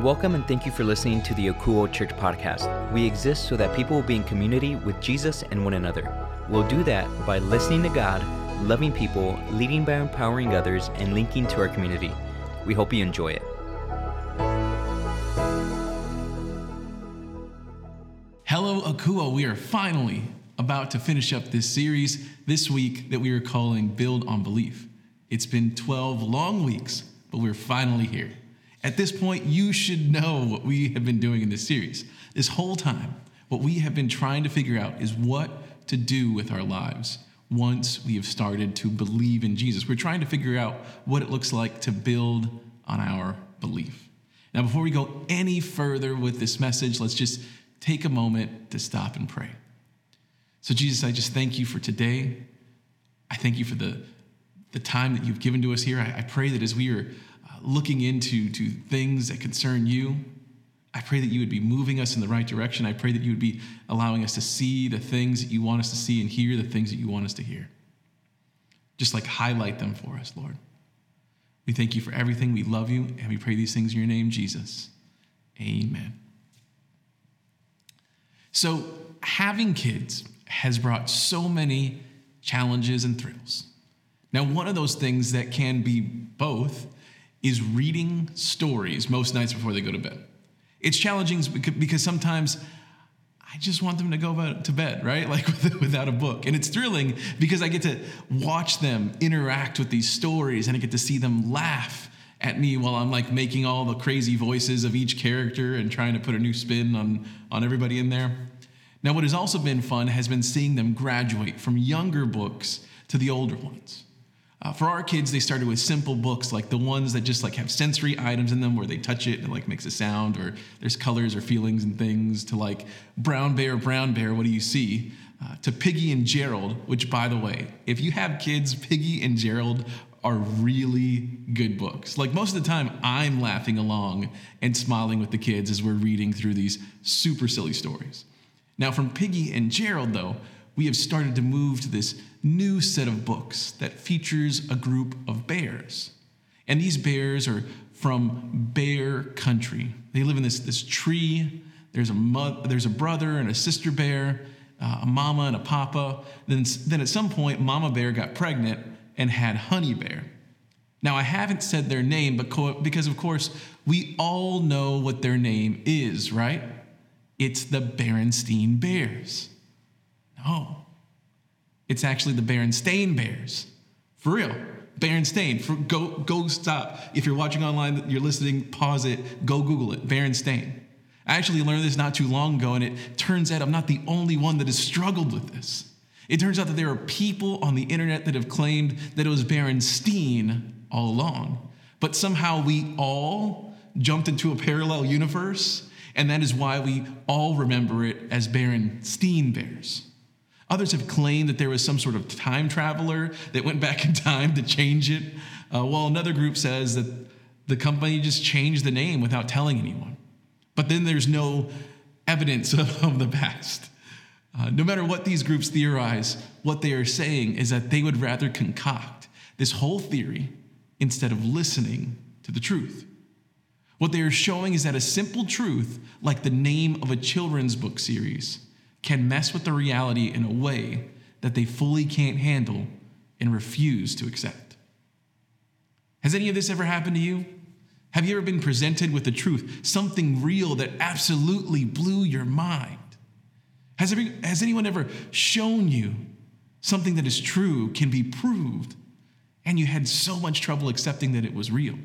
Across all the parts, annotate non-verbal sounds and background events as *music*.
Welcome and thank you for listening to the Akouo Church podcast. We exist so that people will be in community with Jesus and one another. We'll do that by listening to God, loving people, leading by empowering others, and linking to our community. We hope you enjoy it. Hello, Akouo. We are finally about to finish up this series this week that we are calling Build on Belief. It's been 12 long weeks, but we're finally here. At this point, you should know what we have been doing in this series. This whole time, what we have been trying to figure out is what to do with our lives once we have started to believe in Jesus. We're trying to figure out what it looks like to build on our belief. Now, before we go any further with this message, let's just take a moment to stop and pray. So, Jesus, I just thank you for today. I thank you for the, the time that you've given to us here. I, I pray that as we are looking into to things that concern you, I pray that you would be moving us in the right direction. I pray that you would be allowing us to see the things that you want us to see and hear the things that you want us to hear. Just like highlight them for us, Lord. We thank you for everything. We love you, and we pray these things in your name, Jesus. Amen. So, having kids has brought so many challenges and thrills. Now, one of those things that can be both is reading stories most nights before they go to bed. It's challenging because sometimes I just want them to go to bed, right? *laughs* Like without a book. And it's thrilling because I get to watch them interact with these stories and I get to see them laugh at me while I'm like making all the crazy voices of each character and trying to put a new spin on, on everybody in there. Now, what has also been fun has been seeing them graduate from younger books to the older ones. Uh, for our kids, they started with simple books like the ones that just like have sensory items in them where they touch it and it like makes a sound, or there's colors or feelings and things. To like Brown Bear, Brown Bear, what do you see? Uh, to Piggy and Gerald, which by the way, if you have kids, Piggy and Gerald are really good books. Like most of the time, I'm laughing along and smiling with the kids as we're reading through these super silly stories. Now, from Piggy and Gerald, though, we have started to move to this new set of books that features a group of bears. And these bears are from bear country. They live in this, this tree. There's a, mother, there's a brother and a sister bear, uh, a mama and a papa. Then, then at some point, mama bear got pregnant and had honey bear. Now, I haven't said their name because, of course, we all know what their name is, right? It's the Berenstein Bears. No, it's actually the Berenstain Bears. For real. Berenstain. For, go, go stop. If you're watching online, you're listening, pause it, go Google it. Berenstain. I actually learned this not too long ago, and it turns out I'm not the only one that has struggled with this. It turns out that there are people on the internet that have claimed that it was Berenstein all along. But somehow we all jumped into a parallel universe, and that is why we all remember it as Berenstain Bears. Others have claimed that there was some sort of time traveler that went back in time to change it, uh, while another group says that the company just changed the name without telling anyone. But then there's no evidence *laughs* of, of the past. Uh, no matter what these groups theorize, what they are saying is that they would rather concoct this whole theory instead of listening to the truth. What they are showing is that a simple truth, like the name of a children's book series, can mess with the reality in a way that they fully can't handle and refuse to accept. Has any of this ever happened to you? Have you ever been presented with the truth, something real that absolutely blew your mind? Has, every, has anyone ever shown you something that is true, can be proved, and you had so much trouble accepting that it was real?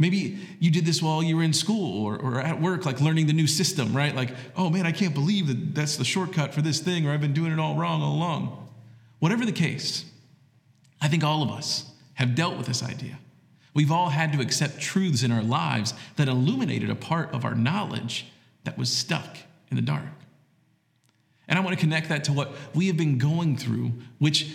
Maybe you did this while you were in school or, or at work, like learning the new system, right? Like, oh man, I can't believe that that's the shortcut for this thing, or I've been doing it all wrong all along. Whatever the case, I think all of us have dealt with this idea. We've all had to accept truths in our lives that illuminated a part of our knowledge that was stuck in the dark. And I want to connect that to what we have been going through, which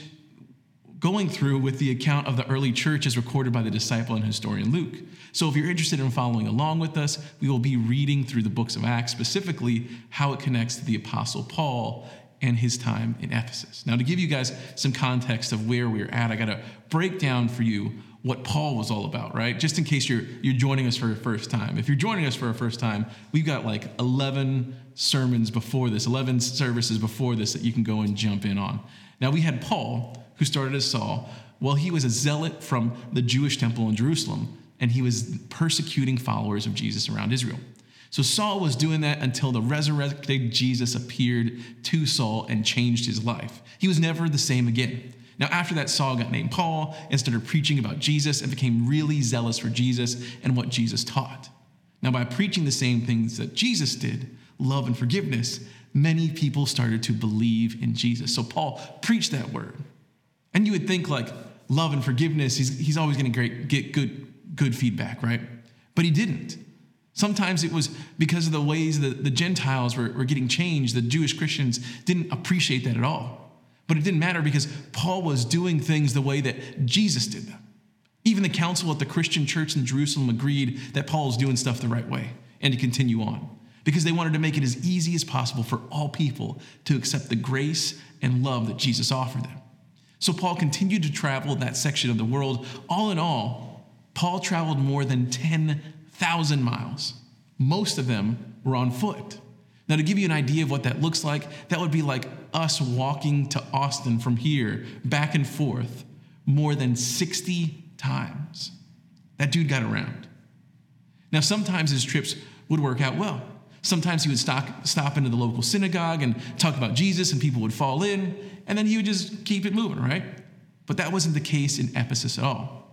going through with the account of the early church as recorded by the disciple and historian Luke. So, if you're interested in following along with us, we will be reading through the books of Acts, specifically how it connects to the Apostle Paul and his time in Ephesus. Now, to give you guys some context of where we're at, I got to break down for you what Paul was all about, right? Just in case you're you're joining us for the first time. If you're joining us for a first time, we've got like 11 sermons before this, 11 services before this that you can go and jump in on. Now, we had Paul, who started as Saul. Well, he was a zealot from the Jewish temple in Jerusalem, and he was persecuting followers of Jesus around Israel. So Saul was doing that until the resurrected Jesus appeared to Saul and changed his life. He was never the same again. Now, after that, Saul got named Paul and started preaching about Jesus and became really zealous for Jesus and what Jesus taught. Now, by preaching the same things that Jesus did, love and forgiveness, many people started to believe in Jesus. So Paul preached that word. And you would think, like, love and forgiveness, he's, he's always going to get good, good feedback, right? But he didn't. Sometimes it was because of the ways that the Gentiles were, were getting changed. The Jewish Christians didn't appreciate that at all. But it didn't matter because Paul was doing things the way that Jesus did them. Even the council at the Christian church in Jerusalem agreed that Paul was doing stuff the right way and to continue on because they wanted to make it as easy as possible for all people to accept the grace and love that Jesus offered them. So Paul continued to travel that section of the world. All in all, Paul traveled more than 10,000 miles. Most of them were on foot. Now, to give you an idea of what that looks like, that would be like us walking to Austin from here, back and forth, more than 60 times. That dude got around. Now, sometimes his trips would work out well. Sometimes he would stop, stop into the local synagogue and talk about Jesus, and people would fall in, and then he would just keep it moving, right? But that wasn't the case in Ephesus at all.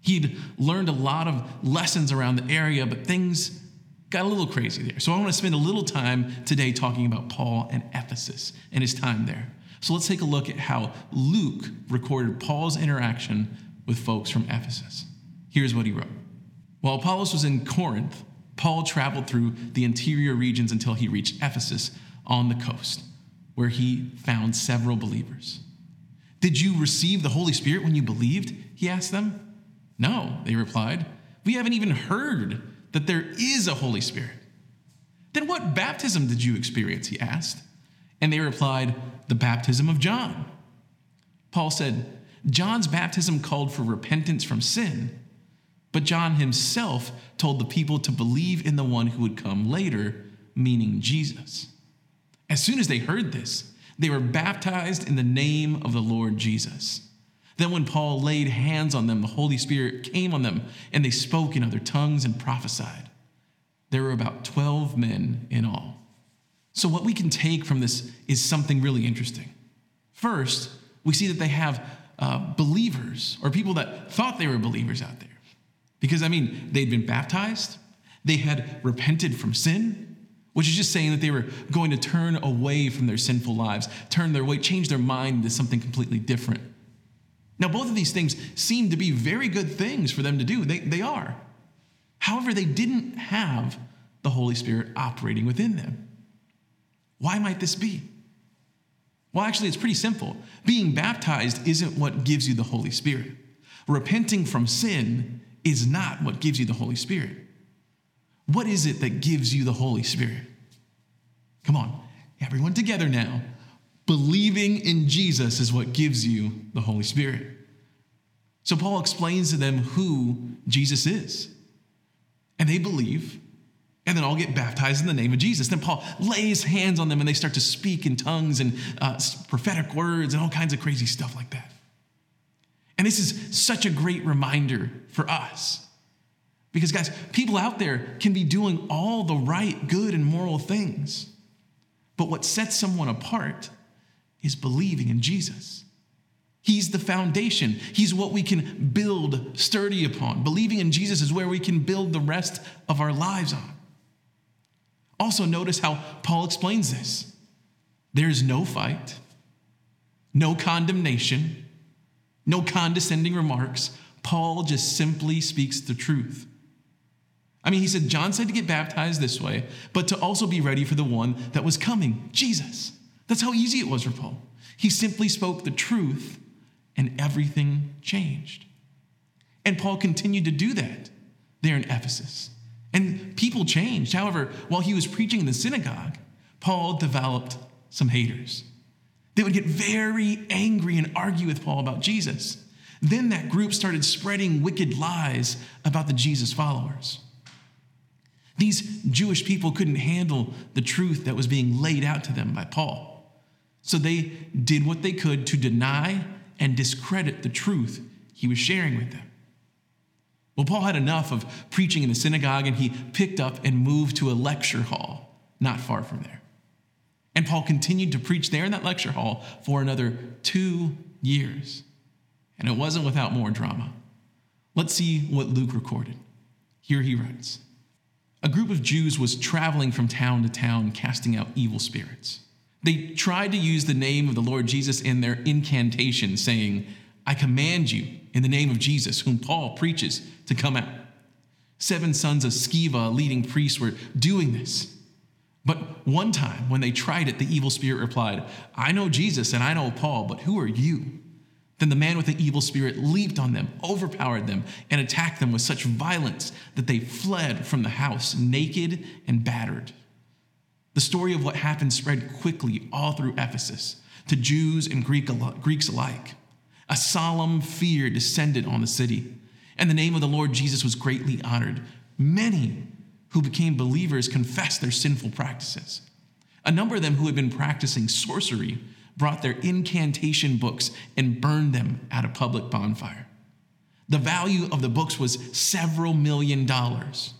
He'd learned a lot of lessons around the area, but things got a little crazy there. So I want to spend a little time today talking about Paul and Ephesus and his time there. So let's take a look at how Luke recorded Paul's interaction with folks from Ephesus. Here's what he wrote While Apollos was in Corinth, Paul traveled through the interior regions until he reached Ephesus on the coast, where he found several believers. Did you receive the Holy Spirit when you believed? He asked them. No, they replied. We haven't even heard that there is a Holy Spirit. Then what baptism did you experience? He asked. And they replied, The baptism of John. Paul said, John's baptism called for repentance from sin, but John himself told the people to believe in the one who would come later, meaning Jesus. As soon as they heard this, they were baptized in the name of the Lord Jesus. Then, when Paul laid hands on them, the Holy Spirit came on them, and they spoke in other tongues and prophesied. There were about 12 men in all. So, what we can take from this is something really interesting. First, we see that they have uh, believers or people that thought they were believers out there. Because, I mean, they'd been baptized, they had repented from sin, which is just saying that they were going to turn away from their sinful lives, turn their way, change their mind into something completely different. Now, both of these things seem to be very good things for them to do. They, they are. However, they didn't have the Holy Spirit operating within them. Why might this be? Well, actually, it's pretty simple. Being baptized isn't what gives you the Holy Spirit. Repenting from sin is not what gives you the Holy Spirit. What is it that gives you the Holy Spirit? Come on, everyone together now. Believing in Jesus is what gives you the Holy Spirit. So Paul explains to them who Jesus is. And they believe, and then all get baptized in the name of Jesus. Then Paul lays hands on them and they start to speak in tongues and uh, prophetic words and all kinds of crazy stuff like that. And this is such a great reminder for us. Because, guys, people out there can be doing all the right, good, and moral things. But what sets someone apart is believing in Jesus. He's the foundation. He's what we can build sturdy upon. Believing in Jesus is where we can build the rest of our lives on. Also, notice how Paul explains this there's no fight, no condemnation, no condescending remarks. Paul just simply speaks the truth. I mean, he said, John said to get baptized this way, but to also be ready for the one that was coming, Jesus. That's how easy it was for Paul. He simply spoke the truth and everything changed. And Paul continued to do that there in Ephesus. And people changed. However, while he was preaching in the synagogue, Paul developed some haters. They would get very angry and argue with Paul about Jesus. Then that group started spreading wicked lies about the Jesus followers. These Jewish people couldn't handle the truth that was being laid out to them by Paul. So they did what they could to deny and discredit the truth he was sharing with them. Well, Paul had enough of preaching in the synagogue and he picked up and moved to a lecture hall not far from there. And Paul continued to preach there in that lecture hall for another two years. And it wasn't without more drama. Let's see what Luke recorded. Here he writes A group of Jews was traveling from town to town casting out evil spirits. They tried to use the name of the Lord Jesus in their incantation, saying, I command you in the name of Jesus, whom Paul preaches, to come out. Seven sons of Sceva, leading priests, were doing this. But one time, when they tried it, the evil spirit replied, I know Jesus and I know Paul, but who are you? Then the man with the evil spirit leaped on them, overpowered them, and attacked them with such violence that they fled from the house, naked and battered. The story of what happened spread quickly all through Ephesus to Jews and Greeks alike. A solemn fear descended on the city, and the name of the Lord Jesus was greatly honored. Many who became believers confessed their sinful practices. A number of them who had been practicing sorcery brought their incantation books and burned them at a public bonfire. The value of the books was several million dollars.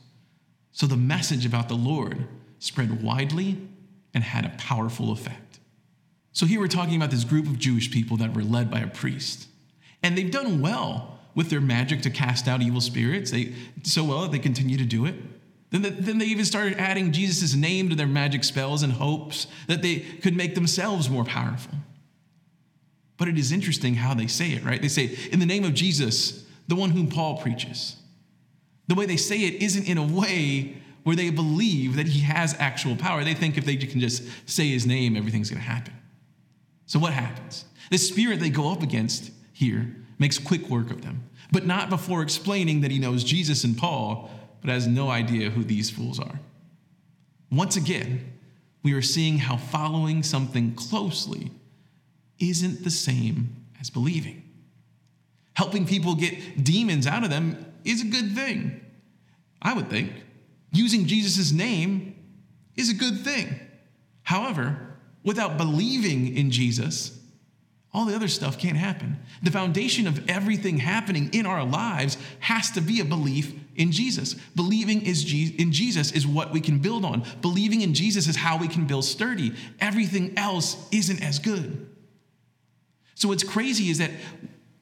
So the message about the Lord spread widely and had a powerful effect. So here we're talking about this group of Jewish people that were led by a priest. And they've done well with their magic to cast out evil spirits. They so well that they continue to do it. Then, the, then they even started adding Jesus' name to their magic spells in hopes that they could make themselves more powerful. But it is interesting how they say it, right? They say, in the name of Jesus, the one whom Paul preaches. The way they say it isn't in a way where they believe that he has actual power. They think if they can just say his name, everything's going to happen. So what happens? The spirit they go up against here makes quick work of them, but not before explaining that he knows Jesus and Paul, but has no idea who these fools are. Once again, we are seeing how following something closely isn't the same as believing. Helping people get demons out of them is a good thing, I would think. Using Jesus' name is a good thing. However, without believing in Jesus, all the other stuff can't happen. The foundation of everything happening in our lives has to be a belief in Jesus. Believing is in Jesus is what we can build on. Believing in Jesus is how we can build sturdy. Everything else isn't as good. So what's crazy is that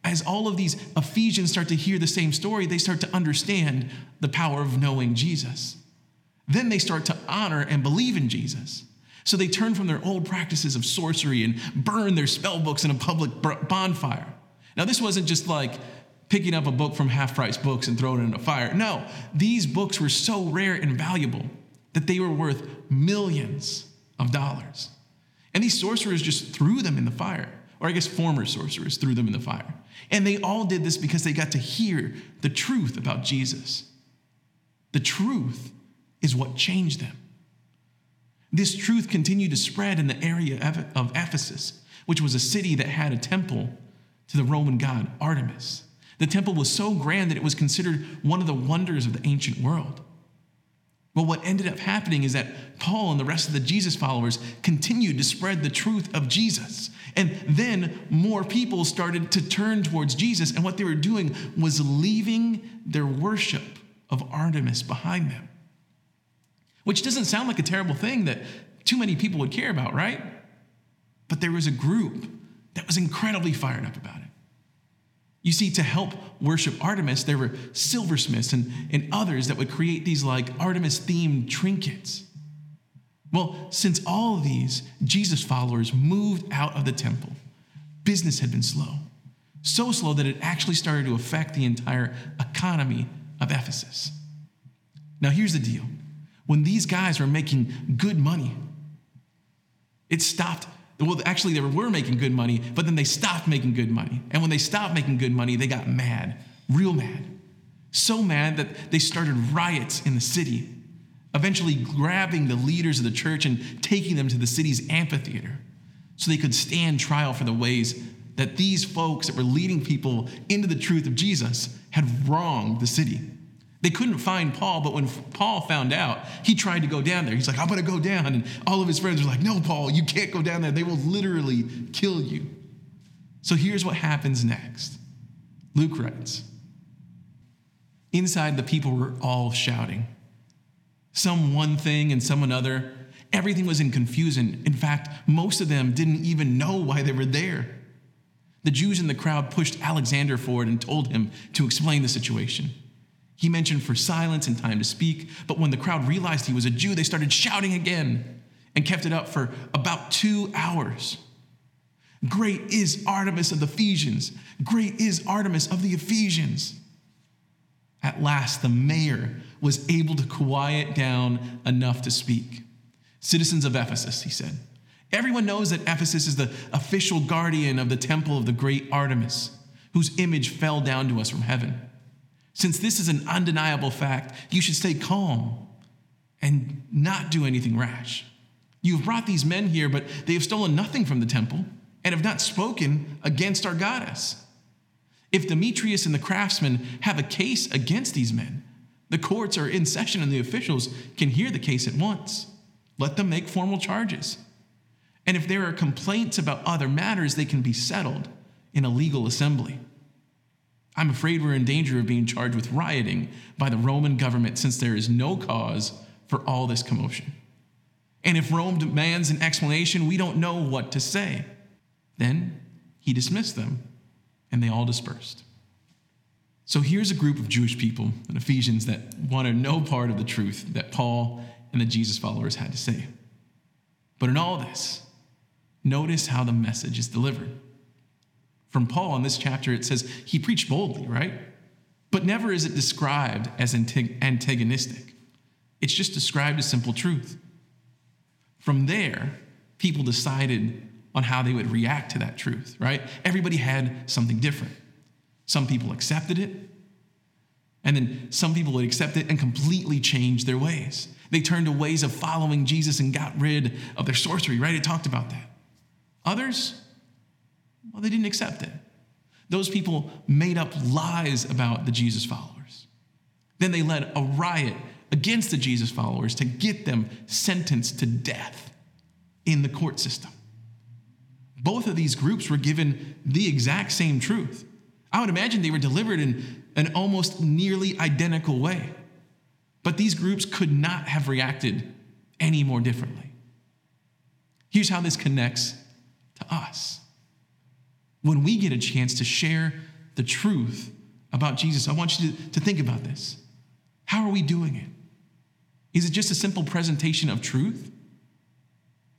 as all of these Ephesians start to hear the same story, they start to understand the power of knowing Jesus. Then they start to honor and believe in Jesus. So they turn from their old practices of sorcery and burn their spell books in a public bonfire. Now, this wasn't just like picking up a book from half price books and throwing it in a fire. No, these books were so rare and valuable that they were worth millions of dollars. And these sorcerers just threw them in the fire, or I guess former sorcerers threw them in the fire. And they all did this because they got to hear the truth about Jesus. The truth is what changed them. This truth continued to spread in the area of Ephesus, which was a city that had a temple to the Roman god Artemis. The temple was so grand that it was considered one of the wonders of the ancient world. But what ended up happening is that Paul and the rest of the Jesus followers continued to spread the truth of Jesus. And then more people started to turn towards Jesus, and what they were doing was leaving their worship of Artemis behind them which doesn't sound like a terrible thing that too many people would care about, right? But there was a group that was incredibly fired up about it. You see, to help worship Artemis, there were silversmiths and, and others that would create these like Artemis themed trinkets. Well, since all of these Jesus followers moved out of the temple, business had been slow. So slow that it actually started to affect the entire economy of Ephesus. Now, here's the deal when these guys were making good money, it stopped. Well, actually, they were making good money, but then they stopped making good money. And when they stopped making good money, they got mad, real mad. So mad that they started riots in the city. eventually grabbing the leaders of the church and taking them to the city's amphitheater so they could stand trial for the ways that these folks that were leading people into the truth of Jesus had wronged the city. They couldn't find Paul, but when Paul found out, he tried to go down there. He's like, I'm going to go down. And all of his friends were like, No, Paul, you can't go down there. They will literally kill you. So here's what happens next Luke writes Inside, the people were all shouting, some one thing and some another. Everything was in confusion. In fact, most of them didn't even know why they were there. The Jews in the crowd pushed Alexander forward and told him to explain the situation. He mentioned for silence and time to speak, but when the crowd realized he was a Jew, they started shouting again and kept it up for about two hours. Great is Artemis of the Ephesians! Great is Artemis of the Ephesians! At last, the mayor was able to quiet down enough to speak. Citizens of Ephesus, he said, everyone knows that Ephesus is the official guardian of the temple of the great Artemis, whose image fell down to us from heaven. Since this is an undeniable fact, you should stay calm and not do anything rash. You have brought these men here, but they have stolen nothing from the temple and have not spoken against our goddess. If Demetrius and the craftsmen have a case against these men, the courts are in session and the officials can hear the case at once. Let them make formal charges. And if there are complaints about other matters, they can be settled in a legal assembly. I'm afraid we're in danger of being charged with rioting by the Roman government since there is no cause for all this commotion. And if Rome demands an explanation, we don't know what to say. Then he dismissed them and they all dispersed. So here's a group of Jewish people in Ephesians that wanted no part of the truth that Paul and the Jesus followers had to say. But in all this, notice how the message is delivered. From Paul in this chapter, it says he preached boldly, right? But never is it described as antagonistic. It's just described as simple truth. From there, people decided on how they would react to that truth, right? Everybody had something different. Some people accepted it, and then some people would accept it and completely change their ways. They turned to ways of following Jesus and got rid of their sorcery, right? It talked about that. Others, well, they didn't accept it. Those people made up lies about the Jesus followers. Then they led a riot against the Jesus followers to get them sentenced to death in the court system. Both of these groups were given the exact same truth. I would imagine they were delivered in an almost nearly identical way. But these groups could not have reacted any more differently. Here's how this connects to us. When we get a chance to share the truth about Jesus, I want you to, to think about this. How are we doing it? Is it just a simple presentation of truth?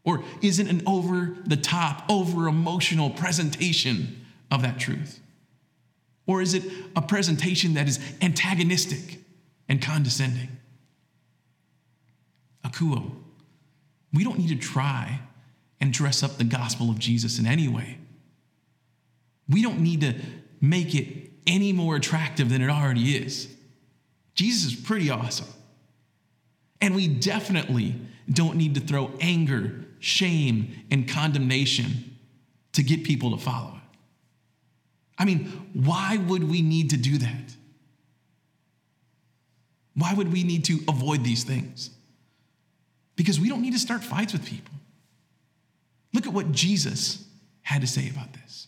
Or is it an over the top, over emotional presentation of that truth? Or is it a presentation that is antagonistic and condescending? Akouo, we don't need to try and dress up the gospel of Jesus in any way. We don't need to make it any more attractive than it already is. Jesus is pretty awesome. And we definitely don't need to throw anger shame, and condemnation to get people to follow it. I mean, why would we need to do that? Why would we need to avoid these things? Because we don't need to start fights with people. Look at what Jesus had to say about this.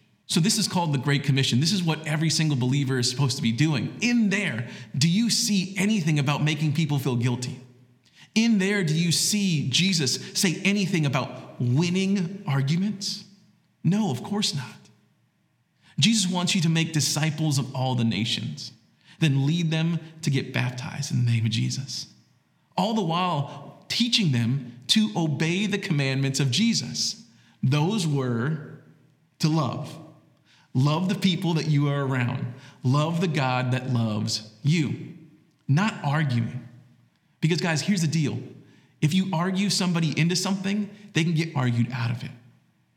So, this is called the Great Commission. This is what every single believer is supposed to be doing. In there, do you see anything about making people feel guilty? In there, do you see Jesus say anything about winning arguments? No, of course not. Jesus wants you to make disciples of all the nations, then lead them to get baptized in the name of Jesus. All the while teaching them to obey the commandments of Jesus. Those were to love. Love the people that you are around. Love the God that loves you, not arguing. Because, guys, here's the deal if you argue somebody into something, they can get argued out of it.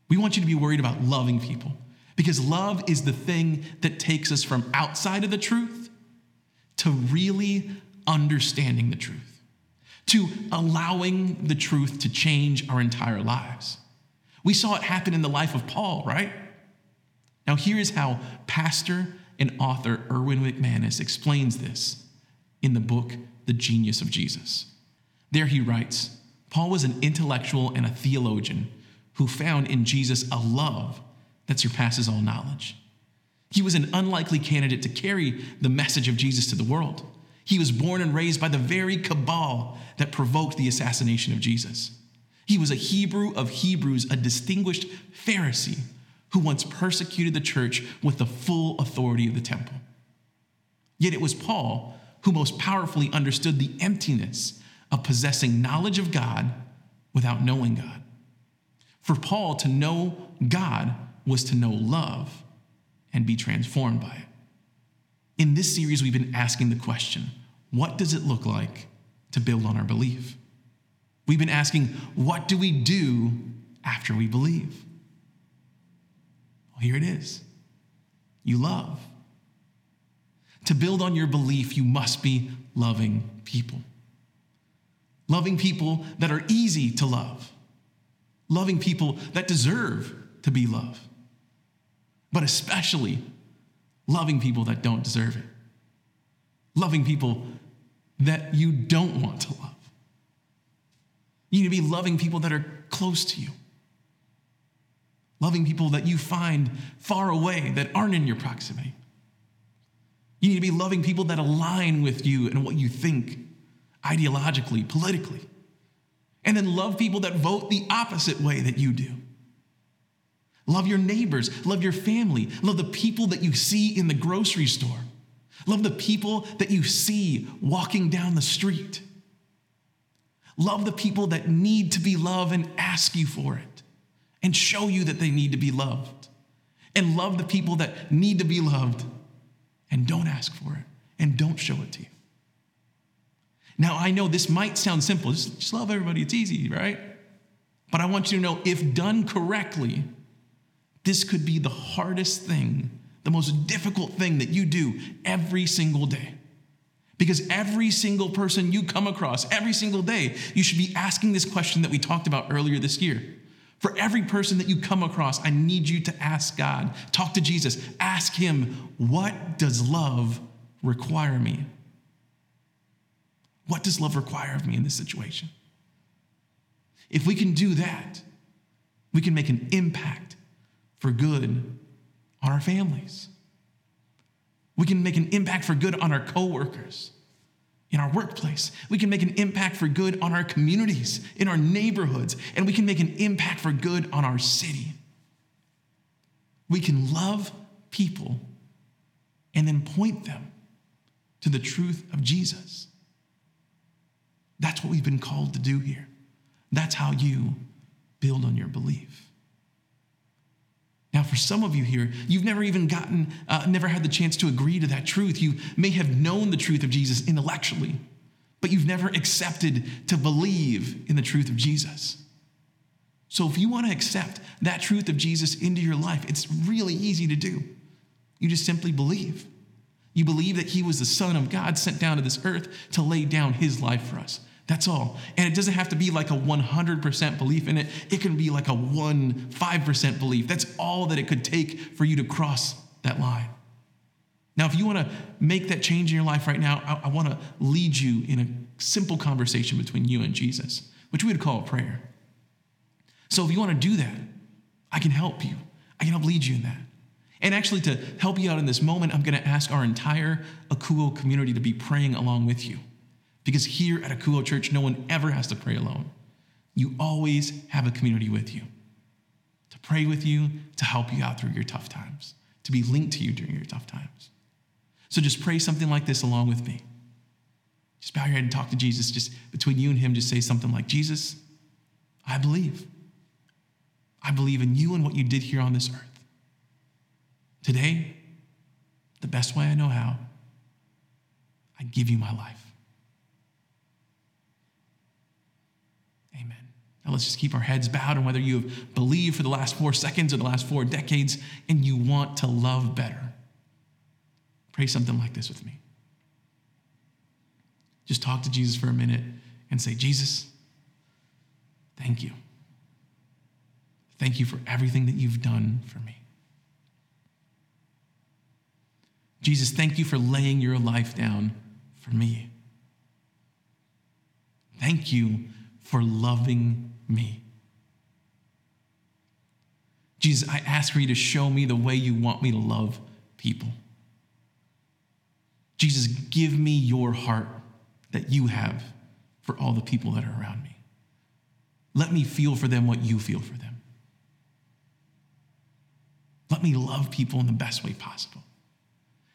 We want you to be worried about loving people because love is the thing that takes us from outside of the truth to really understanding the truth, to allowing the truth to change our entire lives. We saw it happen in the life of Paul, right? Now, here is how pastor and author Erwin McManus explains this in the book, The Genius of Jesus. There he writes Paul was an intellectual and a theologian who found in Jesus a love that surpasses all knowledge. He was an unlikely candidate to carry the message of Jesus to the world. He was born and raised by the very cabal that provoked the assassination of Jesus. He was a Hebrew of Hebrews, a distinguished Pharisee who once persecuted the church with the full authority of the temple. Yet it was Paul who most powerfully understood the emptiness of possessing knowledge of God without knowing God. For Paul to know God was to know love and be transformed by it. In this series, we've been asking the question what does it look like to build on our belief? We've been asking, what do we do after we believe? Well, here it is you love. To build on your belief, you must be loving people. Loving people that are easy to love. Loving people that deserve to be loved. But especially loving people that don't deserve it. Loving people that you don't want to love. You need to be loving people that are close to you. Loving people that you find far away that aren't in your proximity. You need to be loving people that align with you and what you think ideologically, politically. And then love people that vote the opposite way that you do. Love your neighbors, love your family, love the people that you see in the grocery store, love the people that you see walking down the street. Love the people that need to be loved and ask you for it and show you that they need to be loved. And love the people that need to be loved and don't ask for it and don't show it to you. Now, I know this might sound simple just, just love everybody, it's easy, right? But I want you to know if done correctly, this could be the hardest thing, the most difficult thing that you do every single day. Because every single person you come across, every single day, you should be asking this question that we talked about earlier this year. For every person that you come across, I need you to ask God, talk to Jesus, ask Him, what does love require me? What does love require of me in this situation? If we can do that, we can make an impact for good on our families. We can make an impact for good on our coworkers, in our workplace. We can make an impact for good on our communities, in our neighborhoods, and we can make an impact for good on our city. We can love people and then point them to the truth of Jesus. That's what we've been called to do here. That's how you build on your belief. For some of you here, you've never even gotten, uh, never had the chance to agree to that truth. You may have known the truth of Jesus intellectually, but you've never accepted to believe in the truth of Jesus. So, if you want to accept that truth of Jesus into your life, it's really easy to do. You just simply believe. You believe that he was the Son of God sent down to this earth to lay down his life for us. That's all. And it doesn't have to be like a 100% belief in it. It can be like a 1 5% belief. That's all that it could take for you to cross that line. Now, if you want to make that change in your life right now, I, I want to lead you in a simple conversation between you and Jesus, which we would call a prayer. So if you want to do that, I can help you. I can help lead you in that. And actually, to help you out in this moment, I'm going to ask our entire Akouo community to be praying along with you. Because here at Akouo Church, no one ever has to pray alone. You always have a community with you to pray with you, to help you out through your tough times, to be linked to you during your tough times. So just pray something like this along with me. Just bow your head and talk to Jesus. Just between you and him, just say something like, Jesus, I believe. I believe in you and what you did here on this earth. Today, the best way I know how, I give you my life. Amen. Now let's just keep our heads bowed, and whether you have believed for the last four seconds or the last four decades and you want to love better, pray something like this with me. Just talk to Jesus for a minute and say, Jesus, thank you. Thank you for everything that you've done for me. Jesus, thank you for laying your life down for me. Thank you for loving me. Jesus, I ask for you to show me the way you want me to love people. Jesus, give me your heart that you have for all the people that are around me. Let me feel for them what you feel for them. Let me love people in the best way possible.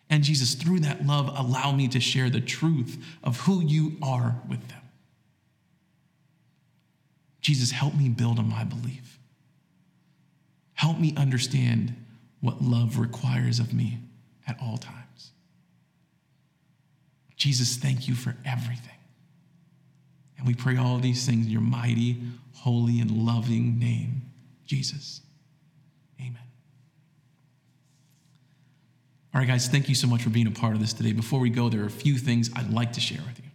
And Jesus, through that love, allow me to share the truth of who you are with them. Jesus, help me build on my belief. Help me understand what love requires of me at all times. Jesus, thank you for everything. And we pray all these things in your mighty, holy, and loving name, Jesus. Amen. All right, guys, thank you so much for being a part of this today. Before we go, there are a few things I'd like to share with you.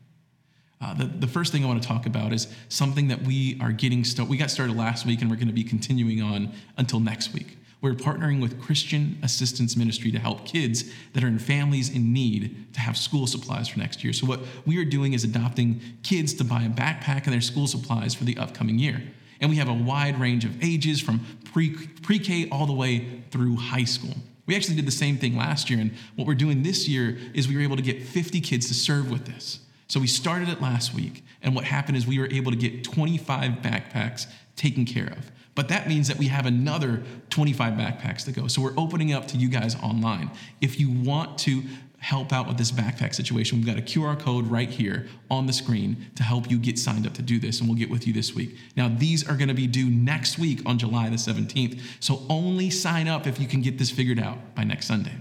Uh, the, the first thing I want to talk about is something that we are getting started. We got started last week and we're going to be continuing on until next week. We're partnering with Christian Assistance Ministry to help kids that are in families in need to have school supplies for next year. So, what we are doing is adopting kids to buy a backpack and their school supplies for the upcoming year. And we have a wide range of ages from pre K all the way through high school. We actually did the same thing last year. And what we're doing this year is we were able to get 50 kids to serve with this. So we started it last week, and what happened is we were able to get 25 backpacks taken care of. But that means that we have another 25 backpacks to go. So we're opening up to you guys online. If you want to help out with this backpack situation, we've got a QR code right here on the screen to help you get signed up to do this, and we'll get with you this week. Now, these are to be due next week on July the 17th, so only sign up if you can get this figured out by next Sunday.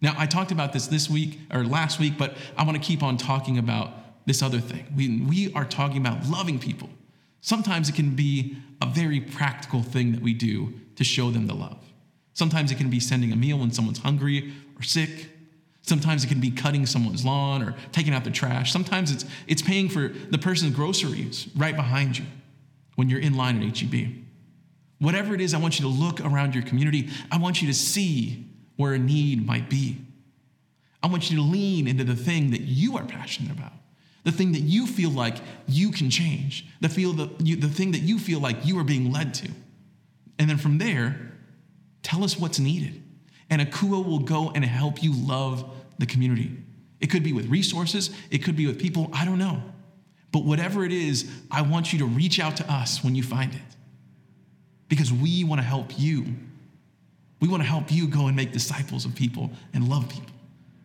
Now, I talked about this this week or last week, but I want to keep on talking about this other thing. We, we are talking about loving people. Sometimes it can be a very practical thing that we do to show them the love. Sometimes it can be sending a meal when someone's hungry or sick. Sometimes it can be cutting someone's lawn or taking out the trash. Sometimes it's, it's paying for the person's groceries right behind you when you're in line at HEB. Whatever it is, I want you to look around your community. I want you to see where a need might be. I want you to lean into the thing that you are passionate about, the thing that you feel like you can change, the, feel the, you, the thing that you feel like you are being led to. And then from there, tell us what's needed. And Akouo will go and help you love the community. It could be with resources, it could be with people, I don't know. But whatever it is, I want you to reach out to us when you find it because we want to help you we want to help you go and make disciples of people and love people.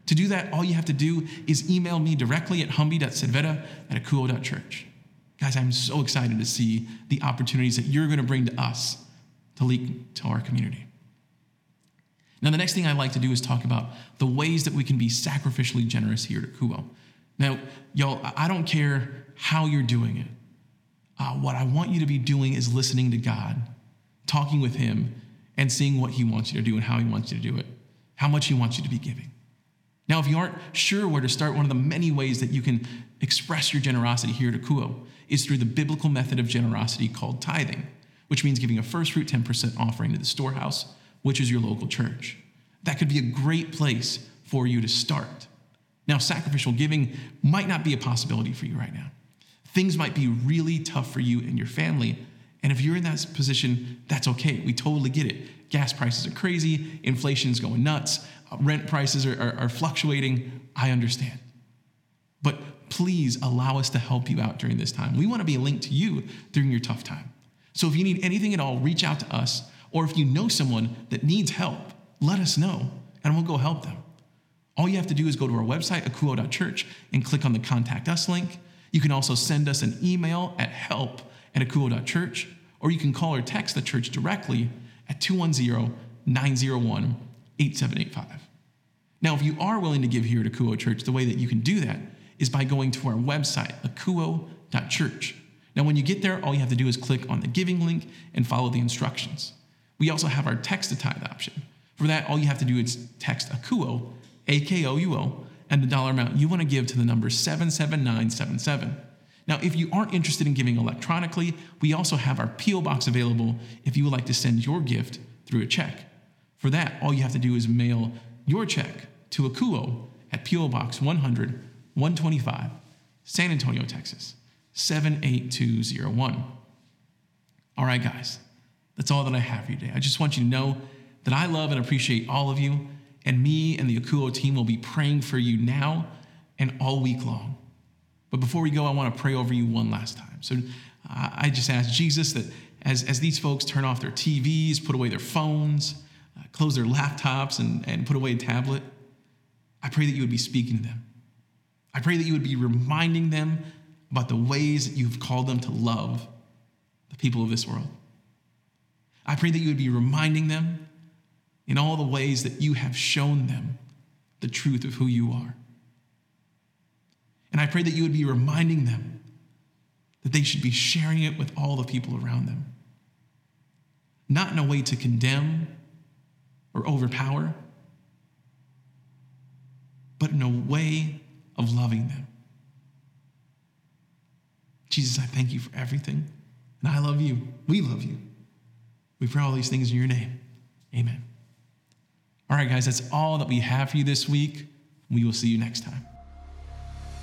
To do that, all you have to do is email me directly at humby.cervera at akouo.church. Guys, I'm so excited to see the opportunities that you're going to bring to us to leak to our community. Now, the next thing I'd like to do is talk about the ways that we can be sacrificially generous here at Akouo. Now, y'all, I don't care how you're doing it. Uh, what I want you to be doing is listening to God, talking with Him, and seeing what He wants you to do and how He wants you to do it, how much He wants you to be giving. Now, if you aren't sure where to start, one of the many ways that you can express your generosity here at Akouo is through the biblical method of generosity called tithing, which means giving a first fruit 10% offering to the storehouse, which is your local church. That could be a great place for you to start. Now, sacrificial giving might not be a possibility for you right now. Things might be really tough for you and your family and if you're in that position, that's okay. We totally get it. Gas prices are crazy, inflation's going nuts, uh, rent prices are, are, are fluctuating. I understand. But please allow us to help you out during this time. We want to be linked to you during your tough time. So if you need anything at all, reach out to us. Or if you know someone that needs help, let us know and we'll go help them. All you have to do is go to our website, akouo.church, and click on the contact us link. You can also send us an email at help at akouo.church, or you can call or text the church directly at 210 901 8785. Now, if you are willing to give here at Akouo Church, the way that you can do that is by going to our website, akouo.church. Now, when you get there, all you have to do is click on the giving link and follow the instructions. We also have our text to tithe option. For that, all you have to do is text AKOUO, A K O U O, and the dollar amount you want to give to the number 77977. Now, if you aren't interested in giving electronically, we also have our P.O. box available if you would like to send your gift through a check. For that, all you have to do is mail your check to Akouo at P.O. Box 100 125, San Antonio, Texas 78201. All right, guys, that's all that I have for you today. I just want you to know that I love and appreciate all of you, and me and the Akouo team will be praying for you now and all week long. But before we go, I want to pray over you one last time. So I just ask Jesus that as, as these folks turn off their TVs, put away their phones, uh, close their laptops, and, and put away a tablet, I pray that you would be speaking to them. I pray that you would be reminding them about the ways that you've called them to love the people of this world. I pray that you would be reminding them in all the ways that you have shown them the truth of who you are. And I pray that you would be reminding them that they should be sharing it with all the people around them. Not in a way to condemn or overpower, but in a way of loving them. Jesus, I thank you for everything. And I love you. We love you. We pray all these things in your name. Amen. All right, guys, that's all that we have for you this week. We will see you next time.